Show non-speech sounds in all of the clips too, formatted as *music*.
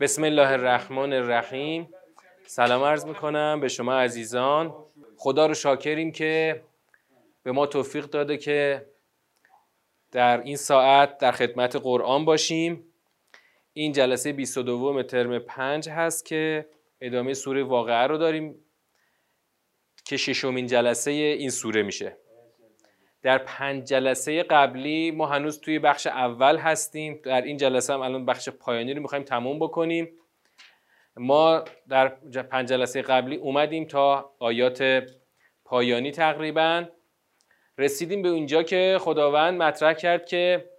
بسم الله الرحمن الرحیم. سلام عرض می‌کنم به شما عزیزان. خدا رو شاکریم که به ما توفیق داده که در این ساعت در خدمت قرآن باشیم. این جلسه 22 ترم 5 هست که ادامه سوره واقعه رو داریم که ششمین جلسه این سوره میشه. در پنج جلسه قبلی ما هنوز توی بخش اول هستیم. در این جلسه هم الان بخش پایانی رو می‌خوایم تموم بکنیم. ما در پنج جلسه قبلی اومدیم تا آیات پایانی تقریبا. رسیدیم به اونجا که خداوند مطرح کرد که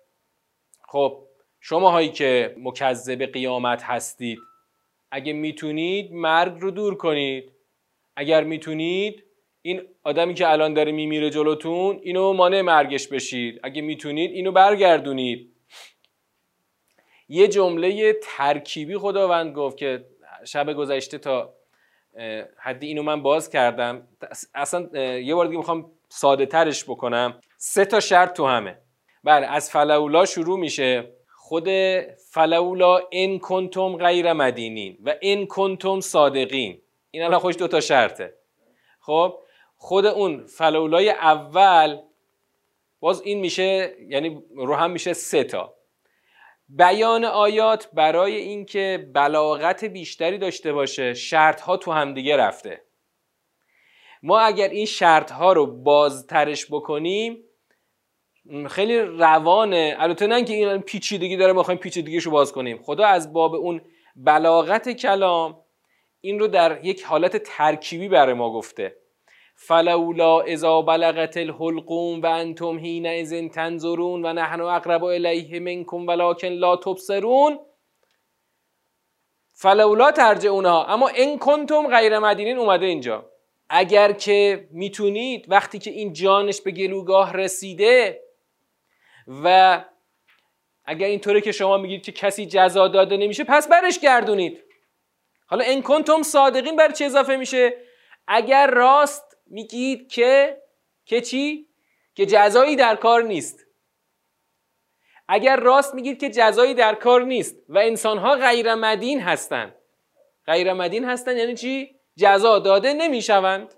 خب شما هایی که مکذب قیامت هستید اگه می‌تونید مرگ رو دور کنید. اگر می‌تونید این آدمی که الان داره میمیره جلوتون اینو مانع مرگش بشید. اگه می‌تونید اینو برگردونید. یه جمله ترکیبی خداوند گفت که شب گذشته تا حدی اینو من باز کردم. اصلا یه بار دیگه می‌خوام ساده ترش بکنم. سه تا شرط تو همه. بله از فلولا شروع میشه. خود فلولا ان کنتم غیر مدینین و ان کنتم صادقین. این الان خوش دو تا شرطه. خب؟ خود اون فلولای اول باز این میشه یعنی رو هم میشه سه تا. بیان آیات برای اینکه بلاغت بیشتری داشته باشه شرط ها تو همدیگه رفته. ما اگر این شرط ها رو بازترش بکنیم خیلی روانه. البته نه که این پیچیدگی داره ما خواهیم پیچیدگیشو باز کنیم. خدا از باب اون بلاغت کلام این رو در یک حالت ترکیبی برای ما گفته. فلولا اذا بلغت الحلقوم و انتم حین ازن تنظرون و نحن اقرب الیه منکم ولکن لا تبصرون فلولا ترجعونها اما ان کنتم غیر مدینین اومده اینجا. اگر که می‌تونید وقتی که این جانش به گلوگاه رسیده و اگر اینطوره که شما میگید که کسی جزا داده نمیشه پس برش گردونید. حالا ان کنتم صادقین بر چه اضافه میشه؟ اگر راست میگید که که چی؟ که جزایی در کار نیست. اگر راست میگید که جزایی در کار نیست و انسانها غیر مدین هستند غیر مدین هستند یعنی چی؟ جزا داده نمی‌شوند.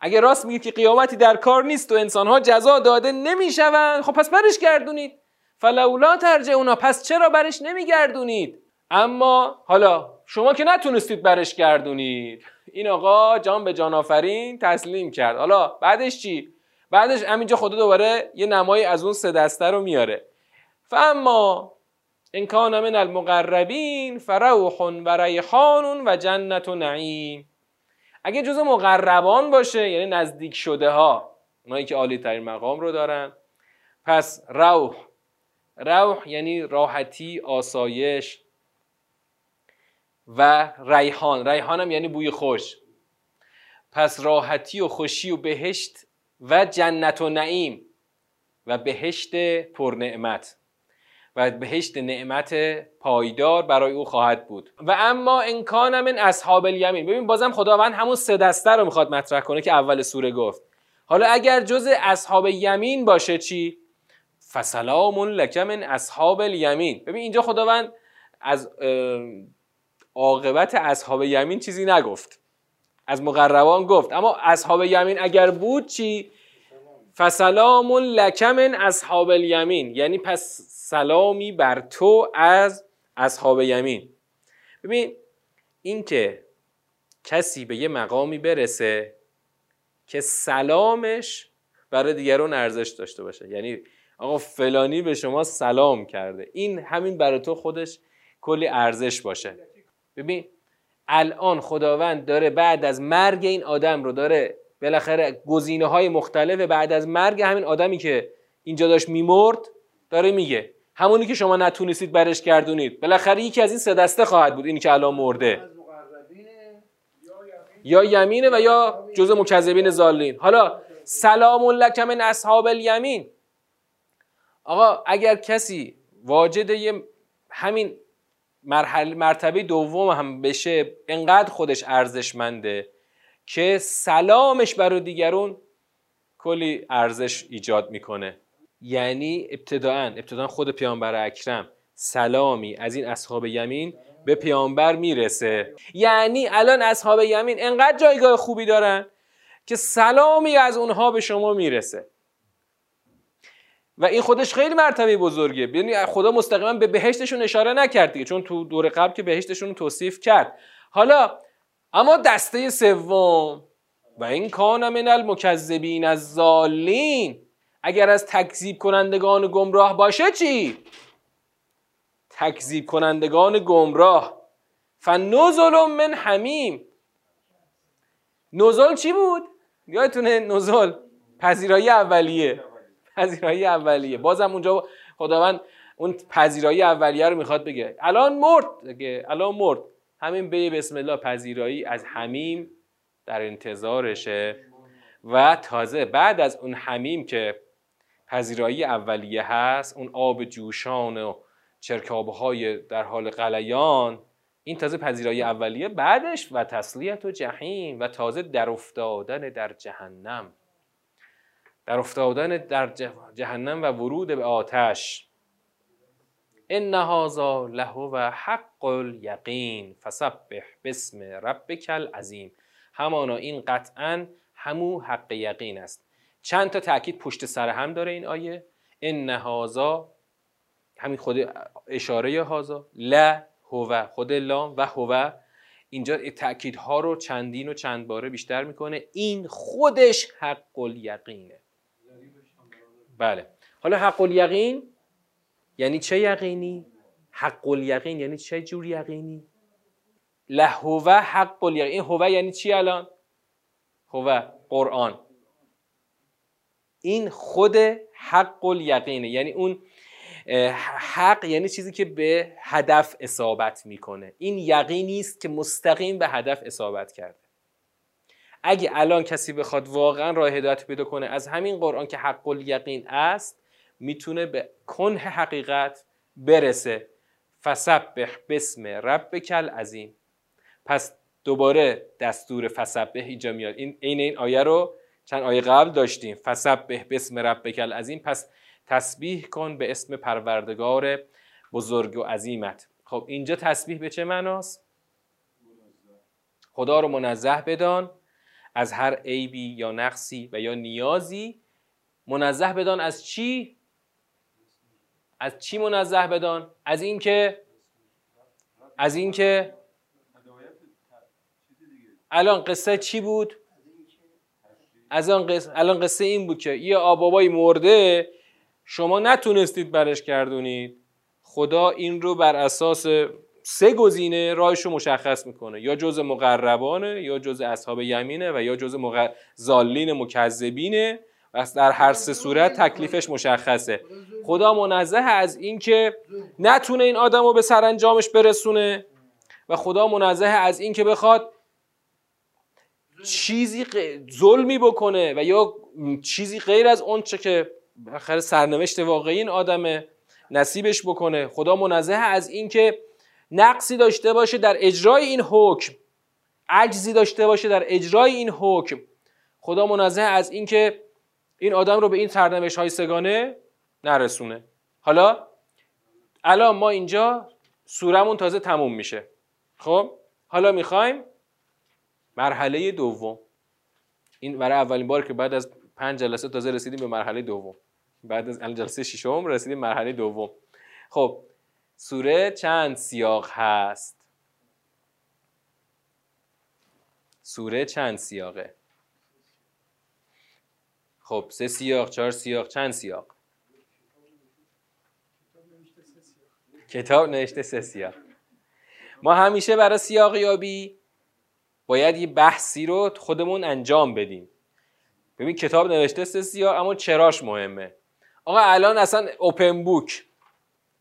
اگر راست میگید که قیامتی در کار نیست و انسانها جزا داده نمی‌شوند خب پس برش گردونید. فلولا اونا پس چرا برش نمیگردونید؟ اما حالا شما که نتونستید برش گردونید. این آقا جان به جان آفرین تسلیم کرد. حالا بعدش چی؟ بعدش همینجا خدا دوباره یه نمایی از اون سه دسته رو میاره. فاما ان کان من المقربین فروح و ریحان و جنت و نعیم. اگه جز مقربان باشه یعنی نزدیک شده ها اونایی که عالی ترین مقام رو دارن. پس روح. روح یعنی راحتی آسایش و ریحان. ریحان هم یعنی بوی خوش. پس راحتی و خوشی و بهشت و جنت و نعیم و بهشت پرنعمت و بهشت نعمت پایدار برای او خواهد بود. و اما انکان من اصحاب الیمین. ببین بازم خداوند همون سه دسته رو می‌خواد مطرح کنه که اول سوره گفت. حالا اگر جز اصحاب یمین باشه چی؟ فسلام لک من اصحاب الیمین. ببین اینجا خداوند از عاقبت اصحاب یمین چیزی نگفت. از مقربان گفت. اما اصحاب یمین اگر بود چی؟ فسلام لکم اصحاب الیمین. یعنی پس سلامی بر تو از اصحاب یمین. ببین این که کسی به یه مقامی برسه که سلامش برای دیگران ارزش داشته باشه. یعنی آقا فلانی به شما سلام کرده. این همین برای تو خودش کلی ارزش باشه. ببین الان خداوند داره بعد از مرگ این آدم رو داره بالاخره گزینه های مختلف بعد از مرگ همین آدمی که اینجا داشت میمرد داره میگه همونی که شما نتونستید برش گردونید. بالاخره یکی از این سه دسته خواهد بود اینی که الان مرده. یا یمینه؟ و یا جزء مکذبین زالین حالا سلام لک من اصحاب الیمین. آقا اگر کسی واجد یه همین مرحله مرتبه دوم هم بشه انقدر خودش ارزشمنده که سلامش برای دیگرون کلی ارزش ایجاد می‌کنه. یعنی ابتداعا ابتداعا خود پیامبر اکرم سلامی از این اصحاب یمین به پیامبر می‌رسه. یعنی الان اصحاب یمین انقدر جایگاه خوبی دارن که سلامی از اونها به شما می‌رسه. و این خودش خیلی مرتبه بزرگه. یعنی خدا مستقیما به بهشتشون اشاره نکرد دیگه چون تو دور قبل که بهشتشون توصیف کرد. حالا اما دسته سوم و این کان من المکذبین از زالین اگر از تکذیب کنندگان گمراه باشه چی؟ تکذیب کنندگان گمراه. فنزل من حمیم. نزل چی بود؟ یادتونه نزل پذیرایی اولیه. پذیرایی اولیه. بازم اونجا خداوند اون پذیرایی اولیه رو می‌خواد بگه. الان مرد الان مرد. همین به بسم الله پذیرایی از حمیم در انتظارشه و تازه بعد از اون حمیم که پذیرایی اولیه هست اون آب جوشان و چرکابهای در حال قلیان این تازه پذیرایی اولیه بعدش و تسلیت و جهیم و تازه در افتادن در جهنم. در افتادن در جهنم و ورود به آتش. ان هذا له و حق الیقین فسبح بسم ربک العظیم. همانا این قطعا همو حق یقین است. چند تا تاکید پشت سر هم داره این آیه. ان هذا همین خود اشاره هازا لا هو خود لام و هو. اینجا تاکیدها رو چندین و چند باره بیشتر می‌کنه. این خودش حق الیقینه. بله. حالا حق الیقین یعنی چه یقینی؟ حق الیقین یعنی چه جور یقینی؟ لهو حق الیقین این هو یعنی چی الان؟ هو قرآن. این خود حق الیقینه یعنی اون حق یعنی چیزی که به هدف اصابت می‌کنه. این یقینی است که مستقیم به هدف اصابت کرده. اگه الان کسی بخواد واقعا راه هدایت پیدا کنه از همین قرآن که حق الیقین است می‌تونه به کنه حقیقت برسه. فسبح بسم ربک العظیم. پس دوباره دستور فسبح اینجا میاد. این عین این آیه رو چند آیه قبل داشتیم. فسبح بسم ربک العظیم. پس تسبیح کن به اسم پروردگار بزرگ و عظیمت. خب اینجا تسبیح به چه معناست؟ خدا رو منزه بدان. از هر عیبی یا نقصی و یا نیازی منزه بدان از چی؟ از چی منزه بدان؟ از اینکه از اینکه الان قصه چی بود؟ از قصه الان قصه این بود که یه آبابای مرده شما نتونستید برش گردونید. خدا این رو بر اساس سه گزینه راهش رو مشخص می‌کنه. یا جز مقربانه یا جز اصحاب یمینه و یا جز مغ... زالین مکذبینه. و در هر سه صورت تکلیفش مشخصه. خدا منزه از اینکه نتونه این آدم رو به سرانجامش برسونه و خدا منزه از اینکه بخواد چیزی ظلمی بکنه و یا چیزی غیر از اونچه که بالاخره سرنوشت واقعی این آدم نصیبش بکنه. خدا منزه از اینکه نقصی داشته باشه در اجرای این حکم عجزی داشته باشه در اجرای این حکم. خدا منزه از اینکه این آدم رو به این سرنوشت های سگانه نرسونه. حالا الان ما اینجا سورمون تازه تموم میشه. خب؟ حالا می‌خوایم مرحله دوم. این برای اولین بار که بعد از پنج جلسه تازه رسیدیم به مرحله دوم. بعد از جلسه ششم رسیدیم مرحله دوم. خب سوره چند سیاق هست؟ سوره چند سیاقه؟ خب سه سیاق چهار سیاق چند سیاق؟ کتاب نوشته سه سیاق. ما همیشه برای سیاق یابی باید یه بحثی رو خودمون انجام بدیم. ببین کتاب نوشته سه سیاق اما چراش مهمه؟ آقا الان اصلا اوپن بوک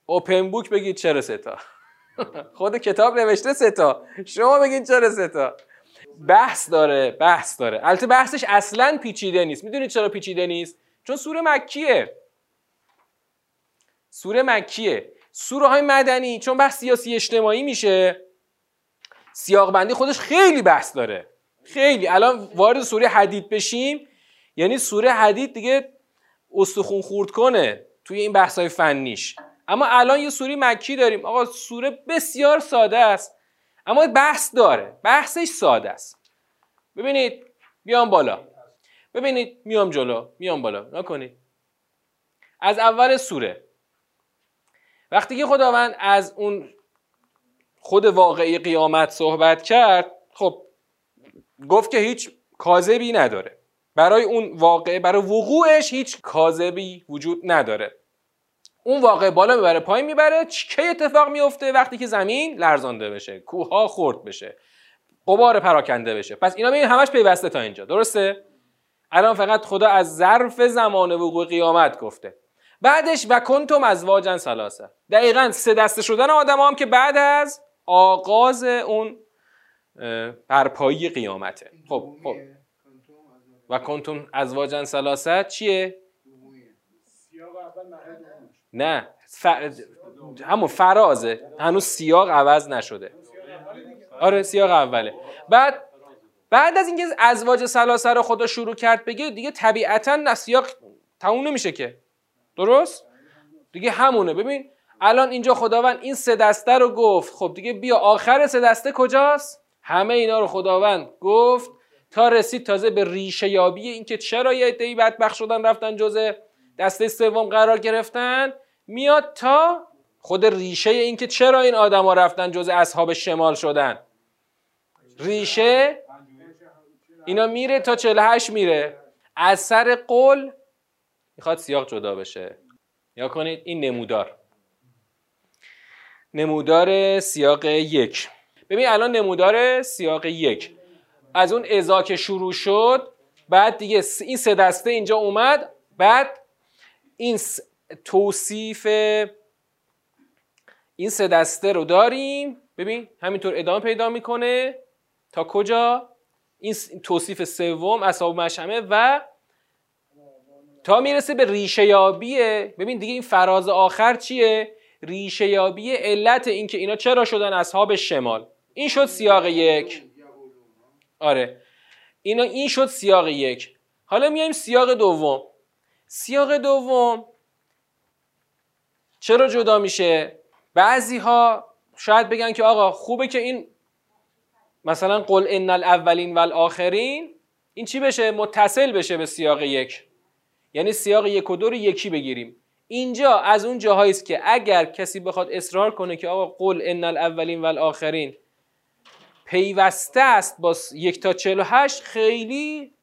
اوپن بوک بگید چرا ستا خود کتاب نوشته ستا شما بگید چرا ستا بحث داره بحث داره. البته بحثش اصلا پیچیده نیست. می‌دونید چرا پیچیده نیست؟ چون سوره مکیه. سوره مکیه. سوره های مدنی چون بحث سیاسی اجتماعی میشه سیاق بندی خودش خیلی بحث داره. خیلی. الان وارد سوره حدید بشیم. یعنی سوره حدید دیگه استخون خورد کنه توی این بحث های فنیش. اما الان یه سوره مکی داریم. آقا سوره بسیار ساده است. اما بحث داره. بحثش ساده است. ببینید بیام بالا. ببینید میام جلو. میام بالا. نکنید. از اول سوره. وقتی که خداوند از اون خود واقعی قیامت صحبت کرد خب گفت که هیچ کاذبی نداره. برای اون واقع برای وقوعش هیچ کاذبی وجود نداره. اون واقع بالا می‌بره پایین می‌بره کی اتفاق میفته وقتی که زمین لرزانده بشه کوه خرد بشه قبار پراکنده بشه. پس اینا ببین همش پیوسته تا اینجا درسته؟ الان فقط خدا از ظرف زمان وقوع قیامت گفته. بعدش و کنتم از واجن سلاسه دقیقا سه دسته شدن آدم هم که بعد از آغاز اون برپایی قیامته. خب خب. و کنتم از واجن سلاسه چیه؟ نه. ف... همون فرازه. هنوز سیاق عوض نشده. آره سیاق اوله. بعد بعد از اینکه ازواج سلاسه رو خدا شروع کرد بگه دیگه طبیعتا نسیاق تموم نمیشه که. درست؟ دیگه همونه. ببین الان اینجا خداوند این سه دسته رو گفت. خب دیگه بیا آخر سه دسته کجاست؟ همه اینا رو خداوند گفت تا رسید تازه به ریشه یابی اینکه چرا یه عده‌ای بدبخت شدن رفتن جزء دسته سوم قرار گرفتن؟ میاد تا خود ریشه اینکه چرا این آدما رفتن جزء اصحاب شمال شدن. ریشه اینا میره تا 48 میره. از سر قول می‌خواد سیاق جدا بشه. یا کنید این نمودار. نمودار سیاق یک. ببین الان نمودار سیاق یک. از اون ازا که شروع شد بعد دیگه این سه دسته اینجا اومد بعد این توصیف این سه دسته رو داریم. ببین همینطور ادامه پیدا می‌کنه. تا کجا؟ این توصیف سوم اصحاب مشمه و تا می‌رسه به ریشه یابیه. ببین دیگه این فراز آخر چیه؟ ریشه یابی علت اینکه اینا چرا شدن اصحاب شمال؟ این شد سیاق یک. آره. اینا این شد سیاق یک. حالا میایم سیاق دوم. سیاق دوم چرا جدا میشه؟ بعضی ها شاید بگن که آقا خوبه که این مثلا قل ان الاولین والآخرین این چی بشه؟ متصل بشه به سیاق یک. یعنی سیاق یک و دو رو یکی بگیریم. اینجا از اون جاهایی است که اگر کسی بخواد اصرار کنه که آقا قل ان الاولین والآخرین پیوسته است با یک تا چهل هشت خیلی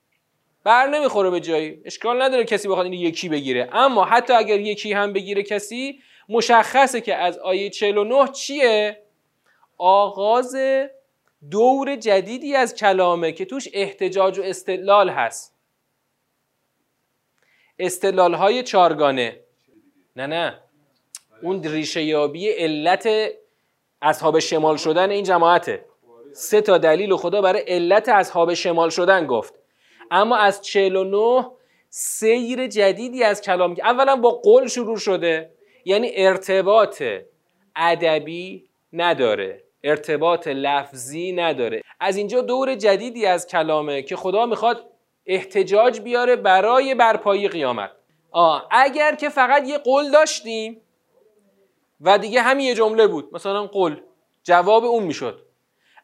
بر نمی‌خوره به جایی. اشکال نداره کسی بخواد اینو یکی بگیره. اما حتی اگر یکی هم بگیره کسی مشخصه که از آیه 49 چیه؟ آغاز دور جدیدی از کلامه که توش احتجاج و استدلال هست. استدلال های چارگانه نه نه. اون ریشه یابی علت اصحاب شمال شدن این جماعته. سه تا دلیل خدا برای علت اصحاب شمال شدن گفت. اما از 49 سیر جدیدی از کلام که اولا با قول شروع شده. یعنی ارتباط ادبی نداره ارتباط لفظی نداره. از اینجا دور جدیدی از کلامه که خدا می‌خواد احتجاج بیاره برای برپایی قیامت. آه اگر که فقط یه قول داشتیم و دیگه همین یه جمله بود مثلا قول جواب اون می‌شد.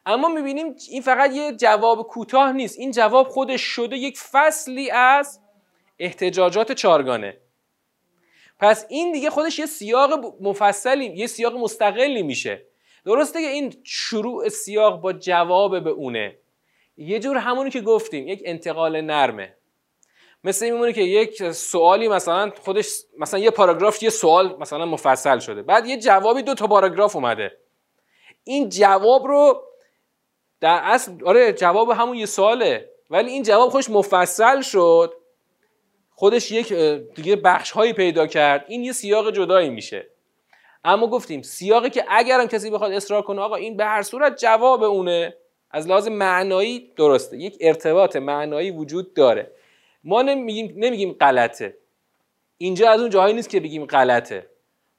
اما می‌بینیم این فقط یه جواب کوتاه نیست این جواب خودش شده یک فصلی از احتجاجات چارگانه پس این دیگه خودش یه سیاق مفصلی یه سیاق مستقلی میشه. درسته که این شروع سیاق با جواب به اونه. یه جور همونی که گفتیم یک انتقال نرمه. مثل این میمونه که یک سوالی مثلا خودش مثلا یه پاراگراف یه سوال مثلا مفصل شده. بعد یه جوابی دو تا پاراگراف اومده. این جواب رو در اصل آره جواب همون یه سواله. ولی این جواب خودش مفصل شد. خودش یک دیگه بخش هایی پیدا کرد. این یه سیاق جدایی میشه. اما گفتیم سیاقی که اگرم کسی بخواد اصرار کنه آقا این به هر صورت جواب اونه. از لحاظ معنایی درسته. یک ارتباط معنایی وجود داره. ما نمیگیم نمیگیم غلطه. اینجا از اون جاهایی نیست که بگیم غلطه.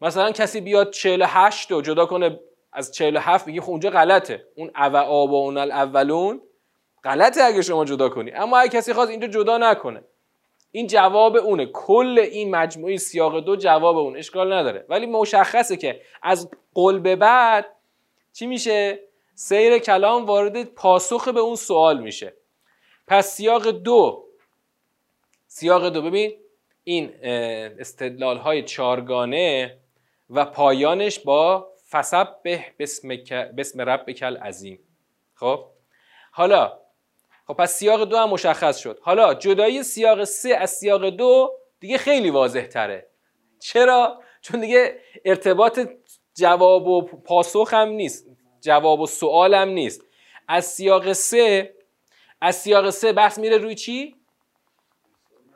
مثلا کسی بیاد 48 رو جدا کنه از 47 بگی خب اونجا غلطه. اون او و اون الاولون غلطه اگه شما جدا کنی. اما اگه کسی خواست اینجا جدا نکنه. این جواب اونه. کل این مجموعه سیاق دو جواب اون. اشکال نداره. ولی مشخصه که از قل به بعد چی میشه؟ سیر کلام وارد پاسخ به اون سوال میشه. پس سیاق دو سیاق دو ببین این استدلال های چارگانه و پایانش با فسب به بسم رب کل عظیم. خب؟ حالا خب پس سیاق دو هم مشخص شد حالا جدایی سیاق سه از سیاق دو دیگه خیلی واضح تره چرا؟ چون دیگه ارتباط جواب و پاسخ هم نیست جواب و سوال هم نیست از سیاق سه از سیاق سه بحث میره روی چی؟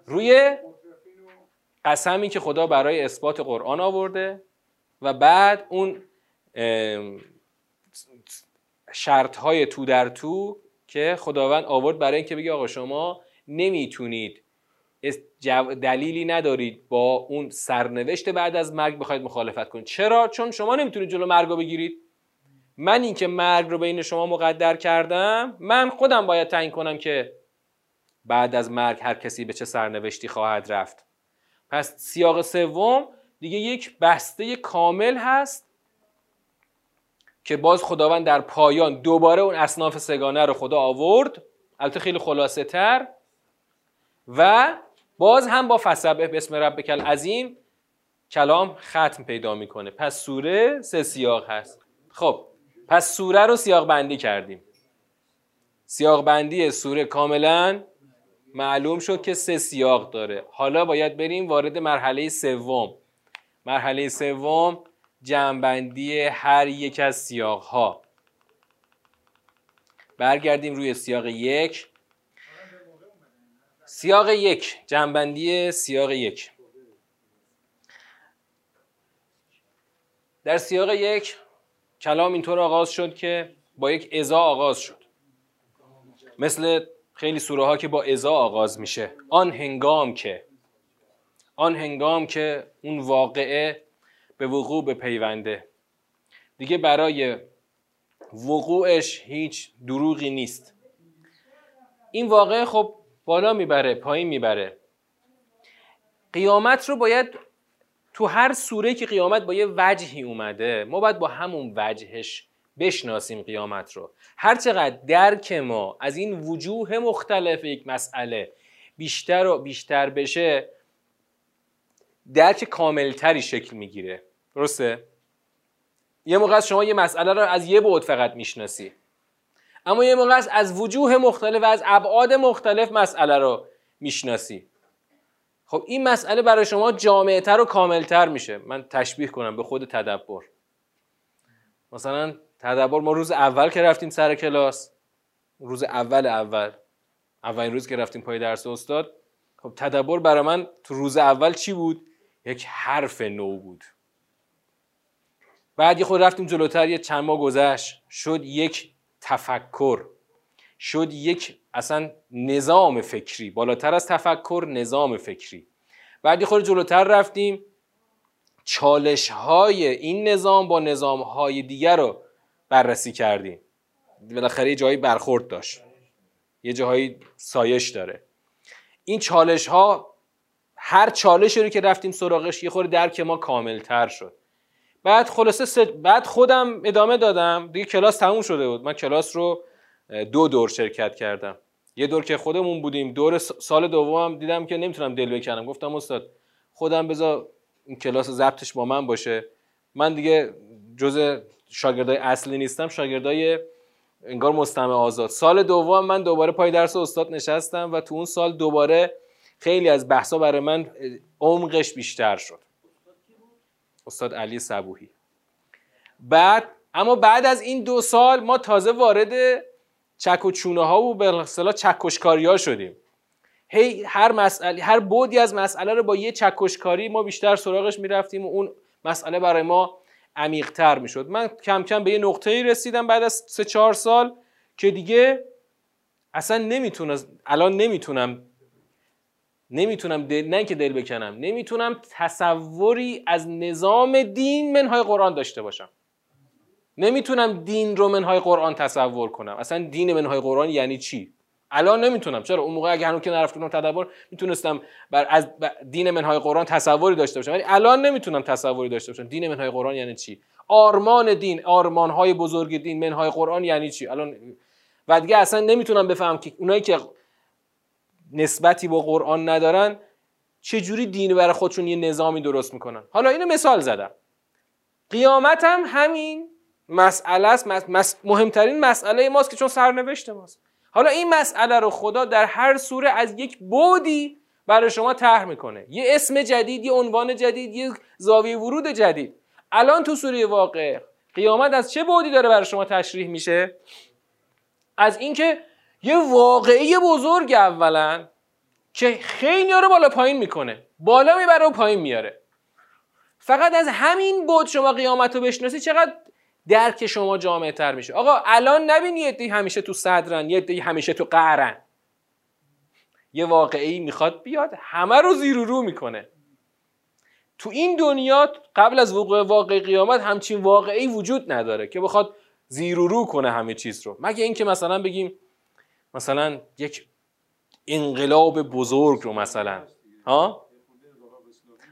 روی قسمی که خدا برای اثبات قرآن آورده و بعد اون شرط های تو در تو که خداوند آورد برای اینکه بگه آقا شما نمی‌تونید دلیلی ندارید با اون سرنوشت بعد از مرگ بخواید مخالفت کنید. چرا؟ چون شما نمی‌تونید جلو مرگ رو بگیرید. من اینکه مرگ رو بین شما مقدر کردم من خودم باید تعیین کنم که بعد از مرگ هر کسی به چه سرنوشتی خواهد رفت. پس سیاق سوم دیگه یک بسته کامل هست. که باز خداوند در پایان دوباره اون اصناف سگانه رو خدا آورد. البته خیلی خلاصه تر. و باز هم با فسبه به اسم رب کل عظیم کلام ختم پیدا می‌کنه. پس سوره سه سیاق هست. خب پس سوره رو سیاق بندی کردیم. سیاق بندی سوره کاملا معلوم شد که سه سیاق داره. حالا باید بریم وارد مرحله سوم. مرحله سوم جمعبندی هر یک از سیاق ها برگردیم روی سیاق یک. سیاق یک جمعبندی سیاق یک. در سیاق یک کلام اینطور آغاز شد که با یک ازا آغاز شد. مثل خیلی سوره ها که با ازا آغاز میشه. آن هنگام که آن هنگام که اون واقعه به وقوع به پیونده دیگه برای وقوعش هیچ دروغی نیست. این واقعه خب بالا می‌بره پایین می‌بره. قیامت رو باید تو هر سوره که قیامت با یه وجهی اومده ما باید با همون وجهش بشناسیم قیامت رو. هرچقدر درک ما از این وجوه مختلف یک مسئله بیشتر و بیشتر بشه درک کاملتری شکل می‌گیره. درسته؟ یه موقع از شما یه مسئله رو از یه بعد فقط می‌شناسی. اما یه موقع از وجوه مختلف و از ابعاد مختلف مسئله رو می‌شناسی. خب این مسئله برای شما جامعتر و کاملتر میشه. من تشبیه کنم به خود تدبر. مثلا تدبر ما روز اول که رفتیم سر کلاس روز اول اول اولین روز که رفتیم پای درس استاد خب تدبر برای من تو روز اول چی بود؟ یک حرف نو بود. بعد یه خود رفتیم جلوتر یه چند ماه گذشت شد یک تفکر شد یک اصلا نظام فکری بالاتر از تفکر نظام فکری. بعد یه خود جلوتر رفتیم چالش های این نظام با نظام های دیگر رو بررسی کردیم. بالاخره یه جایی برخورد داشت. یه جایی سایش داره. این چالش ها هر چالشی رو که رفتیم سراغش یه خورده درک ما کاملتر شد. بعد خلاصه بعد خودم ادامه دادم. دیگه کلاس تموم شده بود. من کلاس رو دو دور شرکت کردم. یه دور که خودمون بودیم. دور سال دوم دیدم که نمی‌تونم دل بکنم گفتم استاد خودم بذار این کلاس ضبطش با من باشه. من دیگه جز شاگردای اصلی نیستم شاگردای انگار مستمع آزاد. سال دوم من دوباره پای درس استاد نشستم و تو اون سال دوباره خیلی از بحثا برای من عمقش بیشتر شد. استاد علی صبوهی بعد اما بعد از این دو سال ما تازه وارد چک و چونه ها و به اصطلاح چکشکاری ها شدیم. هی هر مسئله هر بودی از مسئله رو با یه چکشکاری ما بیشتر سراغش می‌رفتیم و اون مسئله برای ما عمیقتر می‌شد. من کم کم به یه نقطه ای رسیدم بعد از سه چهار سال که دیگه اصلا نمی‌تونم الان نمی‌تونم نمی‌تونم دل نه که دل بکنم نمی‌تونم تصوری از نظام دین منهای قرآن داشته باشم. نمی‌تونم دین رو منهای قرآن تصور کنم. اصلا دین منهای قرآن یعنی چی؟ الان نمی‌تونم. چرا؟ اون موقع اگه هنوز که نرفته بودم تدبر می‌تونستم بر از دین منهای قرآن تصوری داشته باشم. ولی الان نمی‌تونم تصوری داشته باشم. دین منهای قرآن یعنی چی؟ آرمان دین آرمانهای بزرگ دین منهای قرآن یعنی چی؟ الان و دیگه اصلا نمی‌تونم بفهم که اونایی که نسبتی با قرآن ندارن چجوری دین برای خودشون یه نظامی درست می‌کنن؟ حالا اینو مثال زدم. قیامت هم همین مسئله است مهمترین مسئله ماست که چون سرنوشت ماست. حالا این مسئله رو خدا در هر سوره از یک بودی برای شما طرح می‌کنه. یه اسم جدید یه عنوان جدید یه زاویه ورود جدید. الان تو سوره واقع قیامت از چه بودی داره برای شما تشریح میشه؟ از اینکه یه واقعی بزرگ اولا که خیلی رو بالا پایین می‌کنه. بالا می‌بره و پایین میاره فقط از همین بود شما قیامت رو بشناسی چقدر درک شما جامعه تر میشه. آقا الان نبینی یه همیشه تو صدرن یه همیشه تو قهرن. یه واقعی می‌خواد بیاد همه رو زیر رو می‌کنه. تو این دنیا قبل از وقوع واقع قیامت همچین واقعی وجود نداره که بخواد زیر رو کنه همه چیز رو. مگه اینکه مثلا بگیم مثلا یک انقلاب بزرگ رو مثلا. ها؟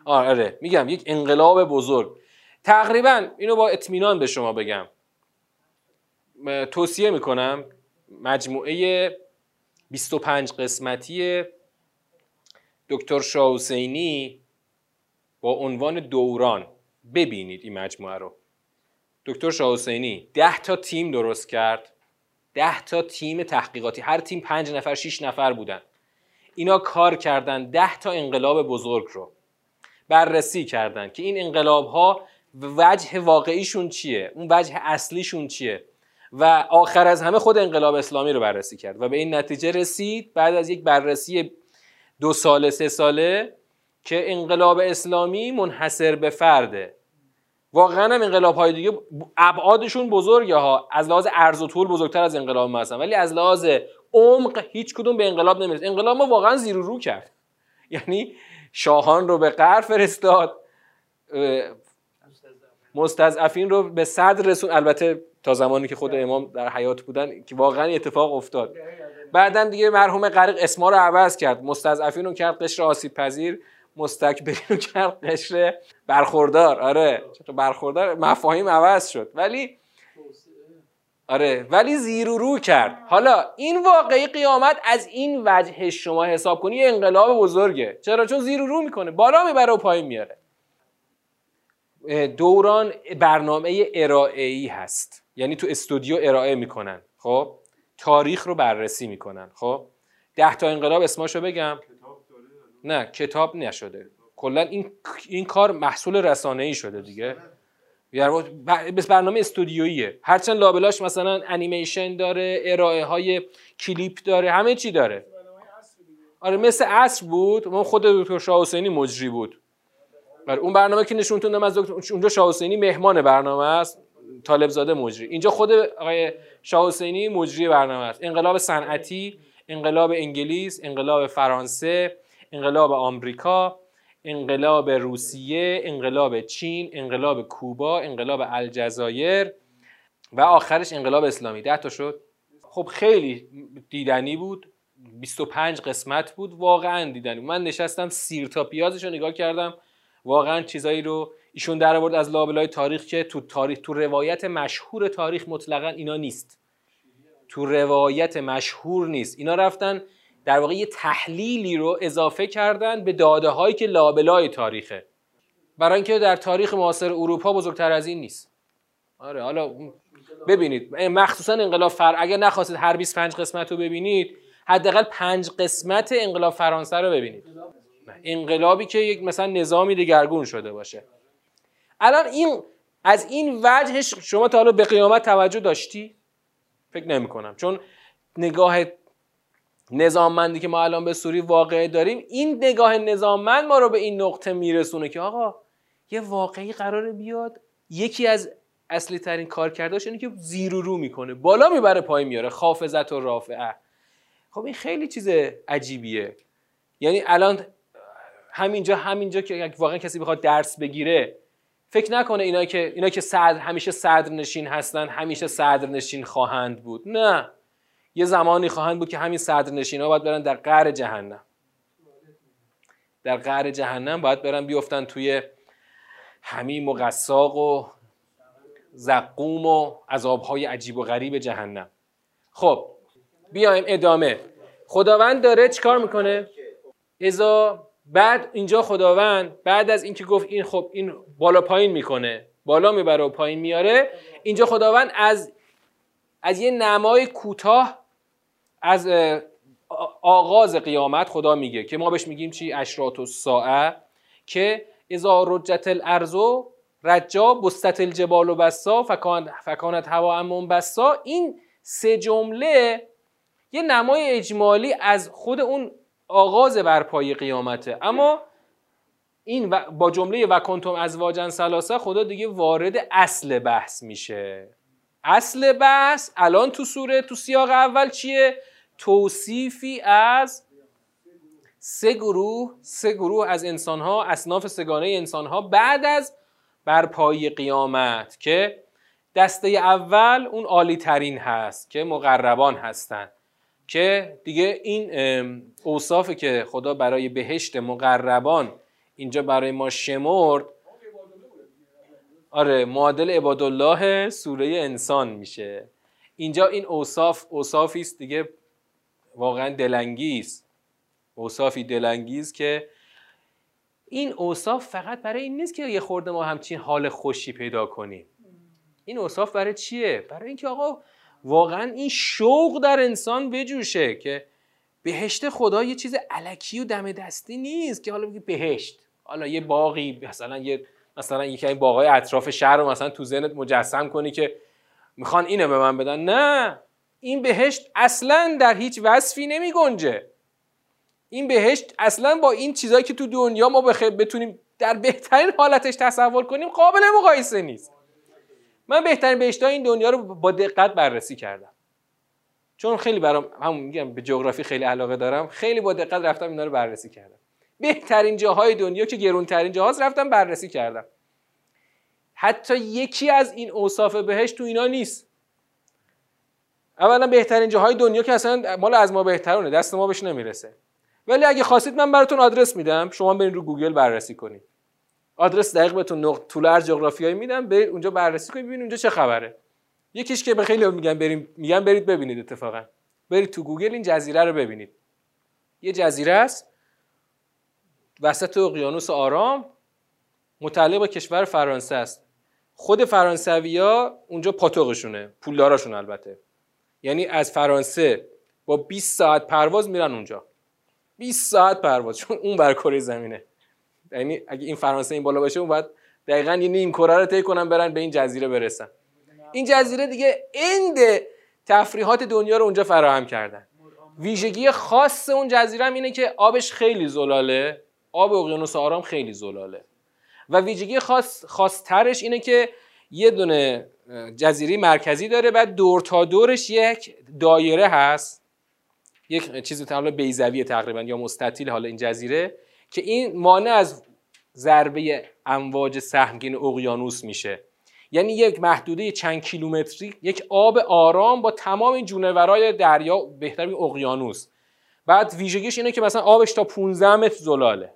آره. میگم یک انقلاب بزرگ. تقریبا اینو با اطمینان به شما بگم. توصیه می‌کنم مجموعه 25 قسمتی دکتر شاه با عنوان دوران. ببینید این مجموعه رو. دکتر شاه حسینی ده تا تیم درست کرد. ده تا تیم تحقیقاتی. هر تیم پنج نفر شیش نفر بودن. اینا کار کردن ده تا انقلاب بزرگ رو. بررسی کردن که این انقلاب ها وجه واقعیشون چیه؟ اون وجه اصلیشون چیه؟ و آخر از همه خود انقلاب اسلامی رو بررسی کرد و به این نتیجه رسید بعد از یک بررسی دو ساله سه ساله که انقلاب اسلامی منحصر به فرده واقعا هم انقلاب های دیگه ابعادشون بزرگه ها. از لحاظ ارز و طول بزرگتر از انقلاب ما هستن. ولی از لحاظ عمق هیچ کدوم به انقلاب نمی‌رسه. انقلاب ما واقعا زیر رو کرد. *laughs* یعنی شاهان رو به قهر فرستاد. مستضعفین رو به صدر رسون البته تا زمانی که خود امام در حیات بودن که واقعا اتفاق افتاد. بعدا دیگه مرحوم غریق اسما رو عوض کرد. مستضعفین رو کرد قشر آسیب پذیر. مستکبرین رو کرد قشر برخوردار آره. برخوردار؟ مفاهیم عوض شد. ولی آره ولی زیر و رو کرد. حالا این واقعی قیامت از این وجه شما حساب کنی یه انقلاب بزرگه. چرا؟ چون زیر و رو می‌کنه. بالا می‌بره و پایین میاره دوران برنامه ارائه‌ای هست. یعنی تو استودیو ارائه می‌کنن. خب؟ تاریخ رو بررسی می‌کنن. خب؟ ده تا انقلاب اسماشو بگم. نه کتاب نشده. کلا این این کار محصول رسانه ای شده دیگه. یعنی به برنامه استودیوییه. هرچند لابلاش مثلا انیمیشن داره ارائه های کلیپ داره همه چی داره. آره مثل عصر بود. اون خود دکتر شاه حسینی مجری بود. آره اون برنامه که نشونتون از دکتر اونجا شاه حسینی مهمان برنامه است. طالب زاده مجری. اینجا خود آقای شاه حسینی مجری برنامه است. انقلاب صنعتی انقلاب انگلیس انقلاب فرانسه. انقلاب آمریکا انقلاب روسیه انقلاب چین انقلاب کوبا انقلاب الجزایر و آخرش انقلاب اسلامی. ده تا شد. خب خیلی دیدنی بود. 25 قسمت بود. واقعا دیدنی من نشستم سیر تا پیازش رو نگاه کردم. واقعا چیزایی رو ایشون در آورد از لابلای تاریخ که تو تاریخ تو روایت مشهور تاریخ مطلقا اینا نیست. تو روایت مشهور نیست. اینا رفتن در واقع یه تحلیلی رو اضافه کردن به داده هایی که لابلای تاریخه. برای اینکه در تاریخ معاصر اروپا بزرگتر از این نیست. آره حالا ببینید مخصوصا انقلاب فر اگر نخواستید هر 25 قسمت رو ببینید حداقل پنج قسمت انقلاب فرانسه رو ببینید. انقلابی که یک مثلا نظامی دگرگون شده باشه. الان این از این وجهش شما تا حالا به قیامت توجه داشتی؟ فکر نمی کنم چون نگاه نظاممندی که ما الان به سوری واقعه داریم این نگاه نظاممند ما رو به این نقطه میرسونه که آقا یه واقعی قراره بیاد. یکی از اصلی ترین کار کرداش اینه که زیر و رو می‌کنه. بالا می‌بره پای میاره خافزت و رافعه. خب این خیلی چیز عجیبیه. یعنی الان همینجا همینجا که واقعا کسی بخواد درس بگیره فکر نکنه اینا که اینا که صدر همیشه صدر نشین هستن همیشه صدر نشین خواهند بود. نه. یه زمانی خواهند بود که همین صدرنشین ها باید برن در قعر جهنم. در قعر جهنم باید برن بیفتن توی همین و قصاق و زقوم و عذابهای عجیب و غریب جهنم. خب بیایم ادامه. خداوند داره چیکار می‌کنه؟ ازا بعد اینجا خداوند بعد از اینکه گفت این خب این بالا پایین می‌کنه بالا می‌بره و پایین میاره اینجا خداوند از از یه نمای کوتاه از آغاز قیامت خدا میگه که ما بهش میگیم چی؟ اشرات و ساعه که اذا رجت الارض رجا بستت الجبال و بسا فکانت هوا بسا. این سه جمله یه نمای اجمالی از خود اون آغاز برپای قیامته. اما این با جمله و کنتم از واجن سلاسه خدا دیگه وارد اصل بحث میشه. اصل بحث الان تو سوره تو سیاق اول چیه؟ توصیفی از سه گروه سه گروه از انسان ها اصناف سگانه انسان ها بعد از برپایی قیامت که دسته اول اون عالی ترین هست که مقربان هستند که دیگه این اوصافی که خدا برای بهشت مقربان اینجا برای ما شمرد. آره معادل عبادالله سوره انسان میشه. اینجا این اوصاف اوصافی است دیگه واقعا دلانگیز اوصافی دلانگیز که این اوصاف فقط برای این نیست که یه خورده ما همچین حال خوشی پیدا کنیم. این اوصاف برای چیه؟ برای اینکه آقا واقعا این شوق در انسان بجوشه که بهشت خدا یه چیز علکی و دم دستی نیست که حالا بگی بهشت. حالا یه باقی مثلا یه مثلا یکی این باقای اطراف شهر رو مثلا تو ذهنت مجسم کنی که می‌خوان اینو به من بدن. نه! این بهشت اصلا در هیچ وصفی نمی گنجه. این بهشت اصلا با این چیزهایی که تو دنیا ما بتونیم در بهترین حالتش تصور کنیم قابل مقایسه نیست. من بهترین بهشت این دنیا رو با دقت بررسی کردم. چون خیلی برام همون میگم به جغرافی خیلی علاقه دارم. خیلی با دقت رفتم اینا رو بررسی کردم. بهترین جاهای دنیا که گرونترین جاهاست رفتم بررسی کردم. حتی یکی از این اوصاف بهشت تو اینا نیست. اولا بهترین جاهای دنیا که اصلا مال از ما بهترونه دست ما بهش نمی‌رسه. ولی اگه خواستید من براتون آدرس میدم شما برین رو گوگل بررسی کنید. آدرس دقیق بهتون نقط طول ارز جغرافیایی میدم به اونجا بررسی کنید ببینید اونجا چه خبره. یکیش که به خیلی میگن بریم میگن برید ببینید اتفاقا. برید تو گوگل این جزیره رو ببینید. یه جزیره است. وسط اقیانوس آرام. متعلق به کشور فرانسه است. خود فرانسویا اونجا پاتوقشونه. پولداراشون البته. یعنی از فرانسه با 20 ساعت پرواز میرن اونجا. 20 ساعت پرواز چون اون بر کره زمینه. یعنی اگه این فرانسه این بالا باشه اون باید دقیقا یه نیم کره رو طی کنن برن به این جزیره برسن. این جزیره دیگه اند تفریحات دنیا رو اونجا فراهم کردن. ویژگی خاص اون جزیره اینه که آبش خیلی زلاله. آب اقیانوس آرام خیلی زلاله. و ویژگی خاص خاصترش اینه که یه دونه جزیره مرکزی داره بعد دور تا دورش یک دایره هست. یک چیزی حالا بیزویه تقریبا یا مستطیل حالا این جزیره که این مانع از ضربه امواج سهمگین اقیانوس میشه. یعنی یک محدوده چند کیلومتری یک آب آرام با تمام این جونورای دریا بهتر اقیانوس. بعد ویژگیش اینه که مثلا آبش تا 15 متر زلاله.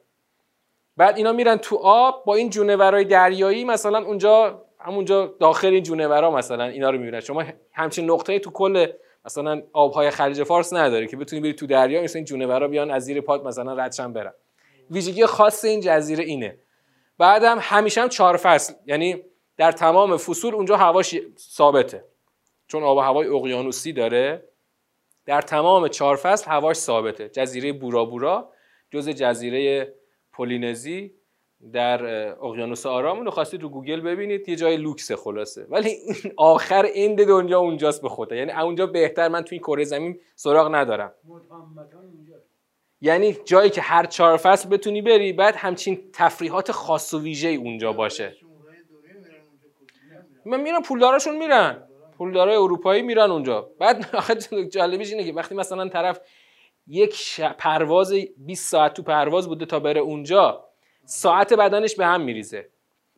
بعد اینا میرن تو آب با این جونورای دریایی مثلا اونجا همونجا داخل این جونورا مثلا اینا رو می‌بینن. شما همچین نقطه تو کل مثلا آبهای خلیج فارس نداره که بتونی بری تو دریا مثلا این جونورا بیان از زیر پات مثلا ردشن برن. ویژگی خاص این جزیره اینه. بعدم همیشه هم چهار فصل. یعنی در تمام فصول اونجا هواش ثابته. چون آب و هوای اقیانوسی داره. در تمام چهار فصل هواش ثابته. جزیره بورا بورا جز جزیره پولینزی در اقیانوس آرام رو خواستید رو گوگل ببینید یه جای لوکس خلاصه. ولی *laughs* آخر end دنیا اونجاست به خدا. یعنی اونجا بهتر من توی این کره زمین سراغ ندارم. یعنی جایی که هر چهار فصل بتونی بری بعد همچین تفریحات خاص و ویژه اونجا باشه. من میرم پولداراشون میرن. پولدارای اروپایی میرن اونجا. بعد *laughs* آخه جالبیش اینه که وقتی مثلا طرف یک پرواز 20 ساعت تو پرواز بوده تا بره اونجا ساعت بدنش به هم میریزه.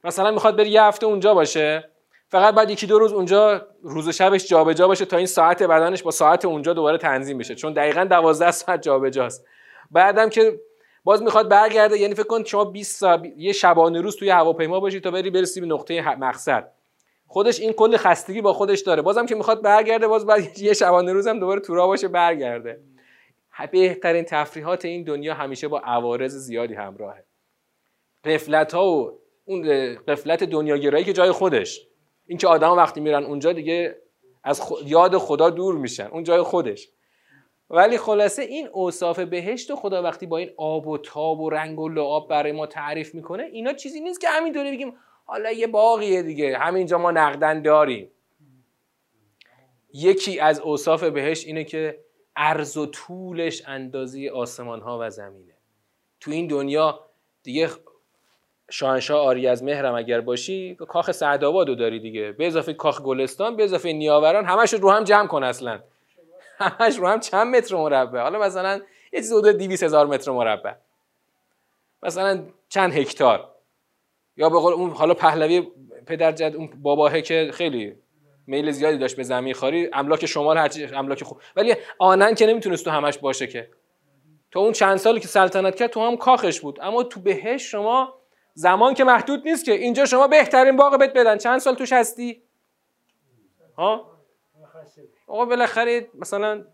مثلا می‌خواد بره یه هفته اونجا باشه فقط بعد یکی دو روز اونجا روز و شبش جابجا باشه تا این ساعت بدنش با ساعت اونجا دوباره تنظیم بشه چون دقیقا 12 ساعت جابجاست. بعدم که باز می‌خواد برگرده یعنی فکر کن شما 20 ساعت یه شبانه روز توی هواپیما باشی تا بری برسی به نقطه مقصد خودش این کل خستگی با خودش داره. بازم که می‌خواد برگرده باز بعد *laughs* یه شبانه روز هم دوباره تو باشه برگرده. بهترین تفریحات این دنیا همیشه با عوارض زیادی همراهه. قفلت ها و اون قفلت دنیاگرایی که جای خودش. این که آدم وقتی میرن اونجا دیگه از یاد خدا دور میشن. اون جای خودش. ولی خلاصه این اوصاف بهشت و خدا وقتی با این آب و تاب و رنگ و لعاب برای ما تعریف می‌کنه اینا چیزی نیست که همینطوری بگیم حالا یه باقیه دیگه همینجا ما نقدن داریم. یکی از اوصاف بهشت اینه که عرض و طولش اندازی آسمان ها و زمینه. تو این دنیا دیگه شاهنشاه آری از مهرم اگر باشی کاخ سعدآباد رو داری دیگه. به اضافه کاخ گلستان به اضافه نیاوران همش رو هم جمع کن اصلا. همش رو هم چند متر مربع. حالا مثلا یه چیز حدود 200 هزار متر مربع. مثلا چند هکتار. یا به قول اون حالا پهلوی پدر جد اون باباه که خیلی میل زیادی داشت به زمین خاری املاک شمال هرچی املاک خوب ولی آنن که نمی‌تونست تو همش باشه که. تو اون چند سالی که سلطنت کرد تو هم کاخش بود. اما تو بهش شما زمان که محدود نیست که اینجا شما بهترین باغ بهت بدن. چند سال توش هستی؟ ها؟ آقا بالاخره مثلا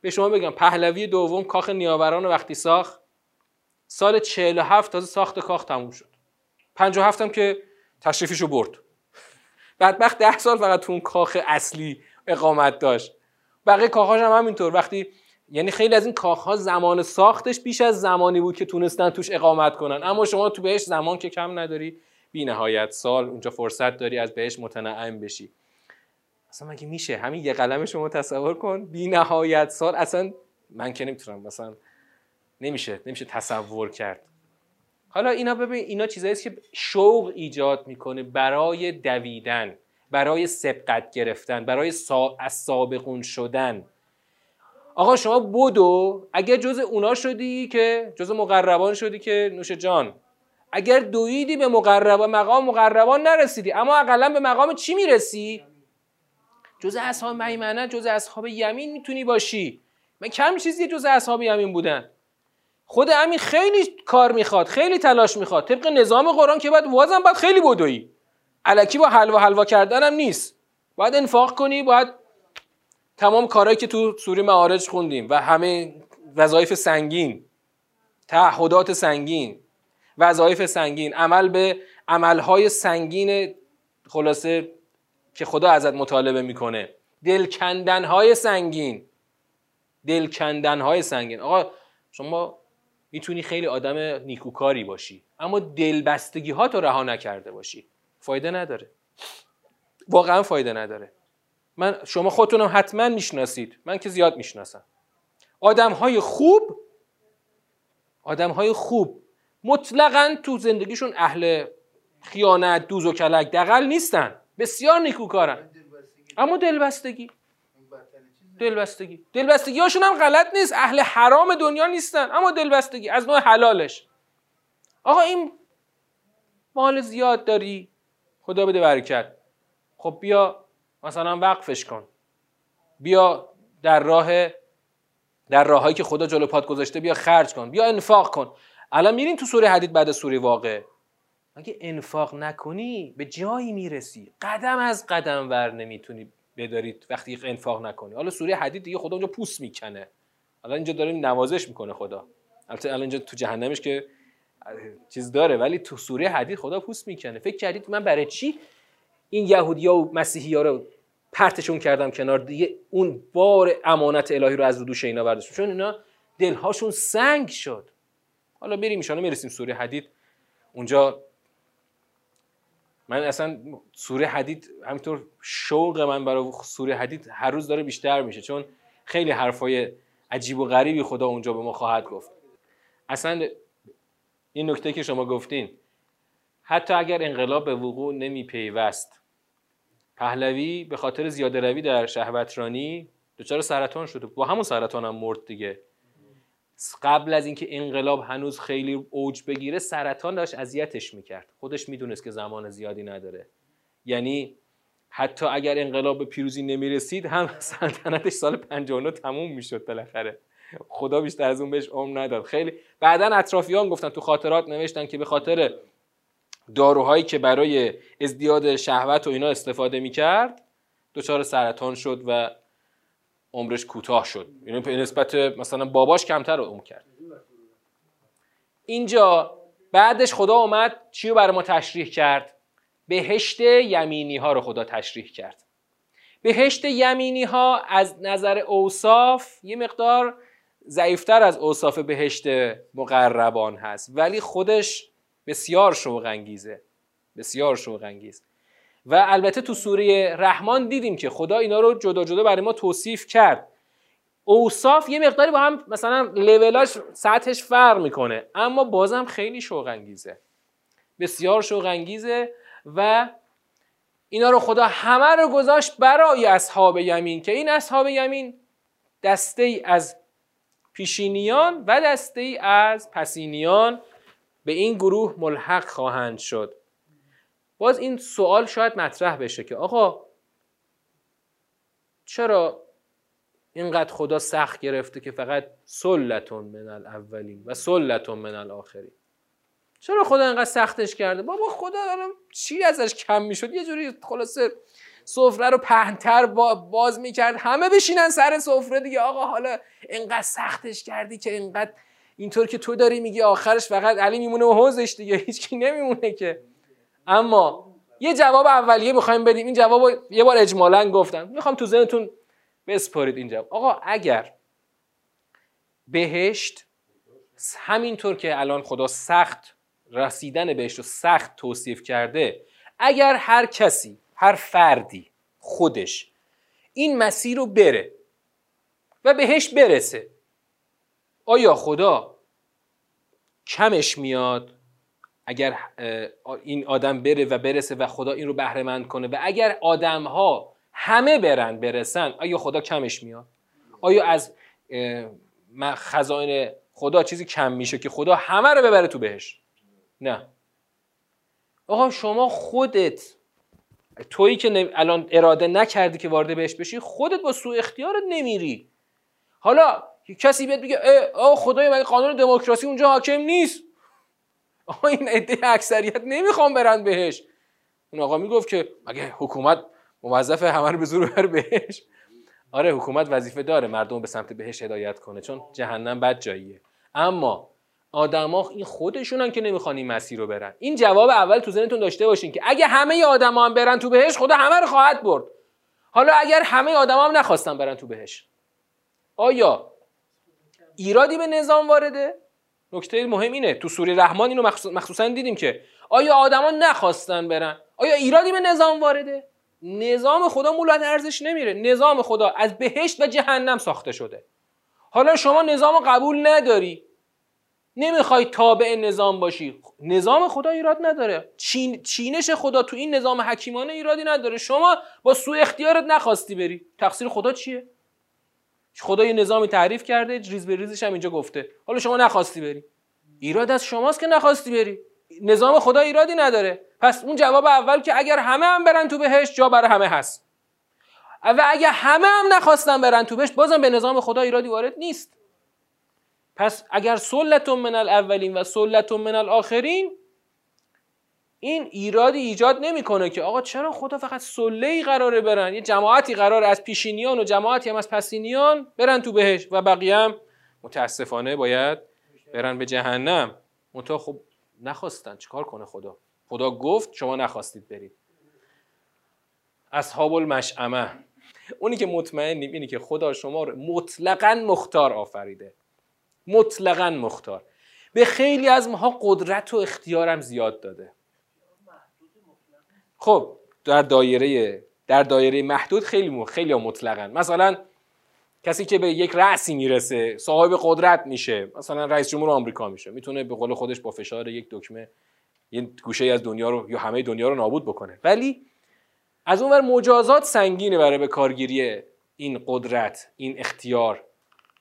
به شما بگم پهلوی دوم کاخ نیاوران وقتی ساخت سال 47 تازه ساخت کاخ تموم شد. 57 هم که تشریفیشو برد. بدبخت ده سال فقط تو اون کاخ اصلی اقامت داشت. بقیه کاخاش هم همینطور. وقتی یعنی خیلی از این کاخها زمان ساختش بیش از زمانی بود که تونستن توش اقامت کنن. اما شما تو بهش زمان که کم نداری بی نهایت سال اونجا فرصت داری از بهش متنعم بشی. اصلا مگه میشه؟ همین یه قلم شما تصور کن. بی نهایت سال اصلا من که نمی‌تونم مثلا نمیشه نمیشه تصور کرد. حالا اینا ببین اینا چیزایی که شوق ایجاد می‌کنه برای دویدن برای سبقت گرفتن برای سا... از سابقون شدن. آقا شما بودو اگر جز اونا شدی که جز مقربان شدی که نوش جان. اگر دویدی به مقربان مقام مقربان نرسیدی اما اقلا به مقام چی می‌رسی؟ جز اصحاب میمنه جز اصحاب یمین می‌تونی باشی. من کم چیزی جز اصحاب یمین بودن. خود همین خیلی کار می‌خواد خیلی تلاش می‌خواد. طبق نظام قرآن که باید وازم باید خیلی بدوی. علکی با حلوا حلوا کردن هم نیست. باید انفاق کنی باید تمام کارهایی که تو سوره معارج خوندیم و همه وظایف سنگین تعهدات سنگین وظایف سنگین عمل به عملهای سنگین خلاصه که خدا ازت مطالبه می‌کنه. دلکندنهای سنگین. دلکندنهای سنگین. آقا شما می‌تونی خیلی آدم نیکوکاری باشی اما دلبستگی ها تو رها نکرده باشی. فایده نداره. واقعا فایده نداره. من شما خودتونم حتما می‌شناسید. من که زیاد می‌شناسم. آدم های خوب آدم های خوب مطلقا تو زندگیشون اهل خیانت دوز و کلک دقل نیستن. بسیار نیکوکارن. اما دلبستگی. دلبستگی دلبستگی. هاشون هم غلط نیست. اهل حرام دنیا نیستن. اما دلبستگی. از نوع حلالش. آقا این مال زیاد داری؟ خدا بده برکت. خب بیا مثلا وقفش کن. بیا در راه در راههایی که خدا جلو پات گذاشته بیا خرج کن. بیا انفاق کن. الان میرین تو سوره حدید بعد سوره واقع. اگه انفاق نکنی به جایی می‌رسی. قدم از قدم ور نمی‌تونی بدارید وقتی انفاق نکنی. حالا سوره حدید دیگه خدا اونجا پوست می‌کنه. حالا اینجا داره نوازش می‌کنه خدا. البته الان اینجا تو جهنمش که چیز داره ولی تو سوره حدید خدا پوست می‌کنه. فکر کردید من برای چی این یهودیا و مسیحی ها رو پرتشون کردم کنار. دیگه اون بار امانت الهی رو از رو دوش اینا برداشتم. چون اینا دلهاشون سنگ شد. حالا بریم ان می‌رسیم سوره حدید. اونجا من اصلا سوره حدید همینطور شوق من برای سوره حدید هر روز داره بیشتر میشه. چون خیلی حرفای عجیب و غریبی خدا اونجا به ما خواهد گفت. اصلا این نکته که شما گفتین حتی اگر انقلاب به وقوع نمی پیوست پهلوی به خاطر زیاده روی در شهوترانی دچار سرطان شده با همون سرطان هم مرد دیگه. قبل از اینکه انقلاب هنوز خیلی اوج بگیره سرطان داشت اذیتش می‌کرد. خودش می‌دونست که زمان زیادی نداره. یعنی حتی اگر انقلاب به پیروزی نمی‌رسید هم *laughs* سلطنتش سال 59 تموم می‌شد بالاخره. خدا بیشتر از اون بهش عمر نداد. خیلی بعدا اطرافیان گفتن تو خاطرات نوشتن که به خاطر داروهایی که برای ازدیاد شهوت و اینا استفاده می‌کرد دچار سرطان شد و عمرش کوتاه شد. یعنی نسبت مثلا باباش کمتر عمر کرد. اینجا بعدش خدا اومد چی رو برای ما تشریح کرد؟ بهشت یمینی ها رو خدا تشریح کرد. بهشت یمینی ها از نظر اوصاف یه مقدار ضعیفتر از اوصاف بهشت مقربان هست. ولی خودش بسیار شوق انگیزه بسیار شوق انگیز و البته تو سوره رحمان دیدیم که خدا اینا رو جدا جدا برای ما توصیف کرد. اوصاف یه مقداری با هم مثلا لولاش سطحش فرق می‌کنه. اما بازم خیلی شوق انگیزه بسیار شوق انگیزه و اینا رو خدا همه رو گذاشت برای اصحاب یمین که این اصحاب یمین دسته ای از پیشینیان و دسته ای از پسینیان به این گروه ملحق خواهند شد. باز این سوال شاید مطرح بشه که آقا چرا اینقدر خدا سخت گرفته که فقط سلتون من الاولین و سلتون من الاخرین؟ چرا خدا اینقدر سختش کرده؟ بابا خدا چی ازش کم می‌شد؟ یه جوری خلاصه سفره رو پهنتر باز می‌کرد. همه بشینن سر سفره دیگه. آقا حالا اینقدر سختش کردی که اینقدر اینطور که تو داری میگی آخرش فقط علی میمونه و حوزش دیگه. *laughs* هیچکی نمیمونه که. اما یه جواب اولیه می‌خوایم بدیم. این جواب یه بار اجمالا گفتم. می‌خوام تو ذهنتون بسپارید این جواب آقا اگر بهشت همینطور که الان خدا سخت رسیدن بهشت رو سخت توصیف کرده اگر هر کسی هر فردی خودش این مسیر رو بره و بهش برسه آیا خدا کمش میاد اگر این آدم بره و برسه و خدا این رو بهره کنه؟ و اگر آدم ها همه برن برسن آیا خدا کمش میاد؟ آیا از خزائن خدا چیزی کم میشه که خدا همه رو ببره تو بهش نه. آقا شما خودت تویی که الان اراده نکردی که وارد بهش بشی خودت با سوء اختیارت نمیری. حالا کسی بیاد بگه آه خدای مگه قانون دموکراسی اونجا حاکم نیست. آقا این عده اکثریت نمی‌خوام برن بهش. اون آقا می‌گفت که مگه حکومت موظف همه رو به زور بر بهش؟ آره حکومت وظیفه داره مردم به سمت بهش هدایت کنه چون جهنم بد جاییه. اما آدما این خودشونن که نمی‌خوان این مسیر رو برن. این جواب اول تو ذهنتون داشته باشین که اگه همه آدما هم برن تو بهش خدا همه رو خواهد برد. حالا اگر همه آدما هم نخواستن برن تو بهش آیا ایرادی به نظام وارده؟ نکته مهم اینه. تو سوره رحمان اینو مخصوصا دیدیم که آیا آدما نخواستن برن؟ آیا ایرادی به نظام وارده؟ نظام خدا مولد ارزش نمیره. نظام خدا از بهشت و جهنم ساخته شده. حالا شما نظام قبول نداری؟ نمی‌خوای تابع نظام باشی. نظام خدا ایراد نداره. چین، چینش خدا تو این نظام حکیمانه ایرادی نداره. شما با سوء اختیارت نخواستی بری. تقصیر خدا چیه؟ خدا یه نظامی تعریف کرده ریز به ریزش هم اینجا گفته. حالا شما نخواستی بری. ایراد از شماست که نخواستی بری. نظام خدا ایرادی نداره. پس اون جواب اول که اگر همه هم برن تو بهش جا برای همه هست. و اگر همه هم نخواستن برن تو بهش بازم به نظام خدا ایرادی وارد نیست. پس اگر سلتون من الاولین و سلتون من الاخرین این ایرادی ایجاد نمی‌کنه که آقا چرا خدا فقط سله ای قراره برن؟ یه جماعتی قرار از پیشینیان و جماعتی هم از پسینیان برن تو بهش و بقیه هم متاسفانه باید برن به جهنم. منتها خب نخواستن. چیکار کنه خدا؟ خدا گفت شما نخواستید برید. اصحاب المشعمه اونی که مطمئنیم اینی که خدا شما رو مطلقا مختار آفریده. مطلقا مختار. به خیلی از ماها قدرت و اختیارم زیاد داده. خب در دایره در دایره محدود خیلی خیلی مطلقا مثلا کسی که به یک رأسی می‌رسه صاحب قدرت میشه. مثلا رئیس جمهور آمریکا میشه. می‌تونه به قول خودش با فشار یک دکمه یه گوشه از دنیا رو یا همه دنیا رو نابود بکنه. ولی از اونور مجازات سنگینه برای به کارگیری این قدرت این اختیار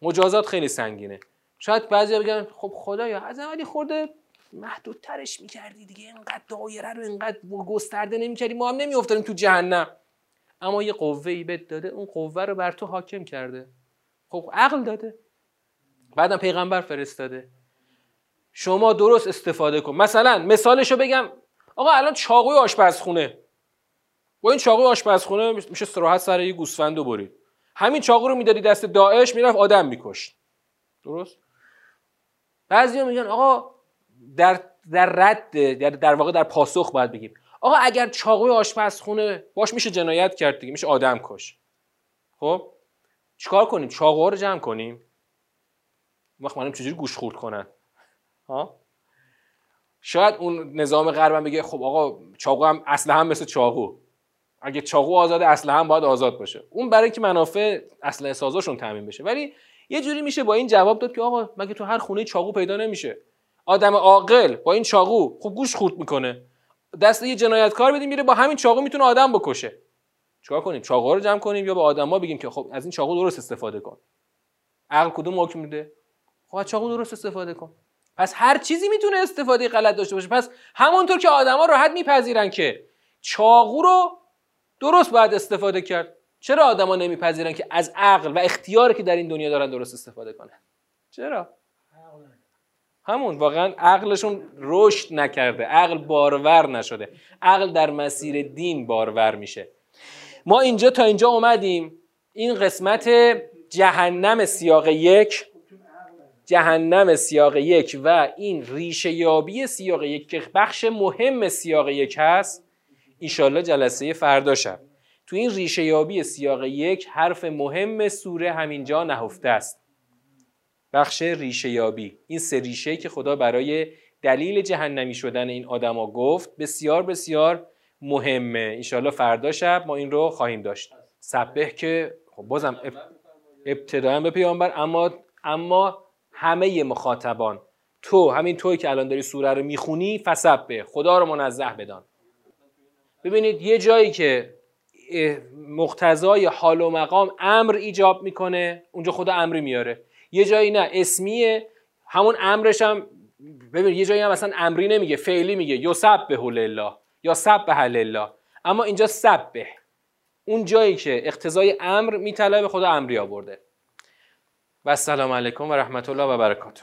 مجازات خیلی سنگینه. شاید بعضی بگن خب خدایا از اولی خورده محدودترش می‌کردی دیگه. اینقدر دایره رو اینقدر گسترده نمی‌کردی. ما هم نمیافتادیم تو جهنم. اما یه قوه ای بهت داده. اون قوه رو بر تو حاکم کرده. خب عقل داده. بعدم پیغمبر فرستاده. شما درست استفاده کن. مثلا مثالشو بگم. آقا الان چاقوی آشپزخونه. با این چاقوی آشپزخونه میشه استراحت سر یه گوسفندو برید. همین چاقو رو می‌دادی دست داعش می‌رفت آدم میکشت. درست؟ بعضیا میگن آقا در در رد در, در واقع در پاسخ باید بگیم. آقا اگر چاقوی آشپزخونه باش میشه جنایت کرد دیگه میشه آدم کش. خب؟ چیکار کنیم؟ چاقوها رو جمع کنیم؟ وقت منم چجوری گوش خورد کنن؟ ها؟ شاید اون نظام غربم بگه خب آقا چاقو هم اصلا هم مثل چاقو. اگه چاقو آزاد اصلا هم باید آزاد باشه. اون برای که منافع اصلا سازاشون تامین بشه. ولی یه جوری میشه با این جواب داد که آقا مگه تو هر خونه چاقو پیدا نمیشه؟ آدم عاقل با این چاقو خب گوش خورد می‌کنه. دست یه جنایتکار بدیم میره با همین چاقو می‌تونه آدم بکشه. چیکار کنیم؟ چاقو رو جمع کنیم یا به آدما بگیم که خب از این چاقو درست استفاده کن. عقل کدوم حکم میده؟ خب از چاقو درست استفاده کن. پس هر چیزی می‌تونه استفاده غلط داشته باشه. پس همونطور که آدما راحت میپذیرن که چاقو رو درست باید استفاده کرد چرا آدما نمیپذیرن که از عقل و اختیاری که در این دنیا دارن درست استفاده کنن؟ چرا؟ همون واقعا عقلشون رشد نکرده عقل بارور نشده عقل در مسیر دین بارور میشه. ما اینجا تا اینجا اومدیم. این قسمت جهنم سیاق یک جهنم سیاق یک و این ریشه یابی سیاق یک که بخش مهم سیاق یک هست ایشالله جلسه فردا شب. تو این ریشه یابی سیاق یک حرف مهم سوره همینجا نهفته است. بخش ریشه یابی. این سه ریشه که خدا برای دلیل جهنمی شدن این آدما گفت بسیار بسیار مهمه. انشالله فردا شب ما این رو خواهیم داشت. سبه که خب بازم ابتدایم به پیامبر اما اما همه مخاطبان تو همین توی که الان داری سوره رو می‌خونی فسبه خدا رو منزه بدان. ببینید یه جایی که مقتضای حال و مقام امر ایجاب می‌کنه اونجا خدا امری میاره. یه جایی نه اسمیه. همون امرش هم ببین یه جایی هم مثلا امری نمیگه فعلی میگه. یسب به الله یا سب به الله اما اینجا به اون جایی که اقتضای امر میطلبه خدا امری آورده. و السلام علیکم و رحمت الله و برکاته.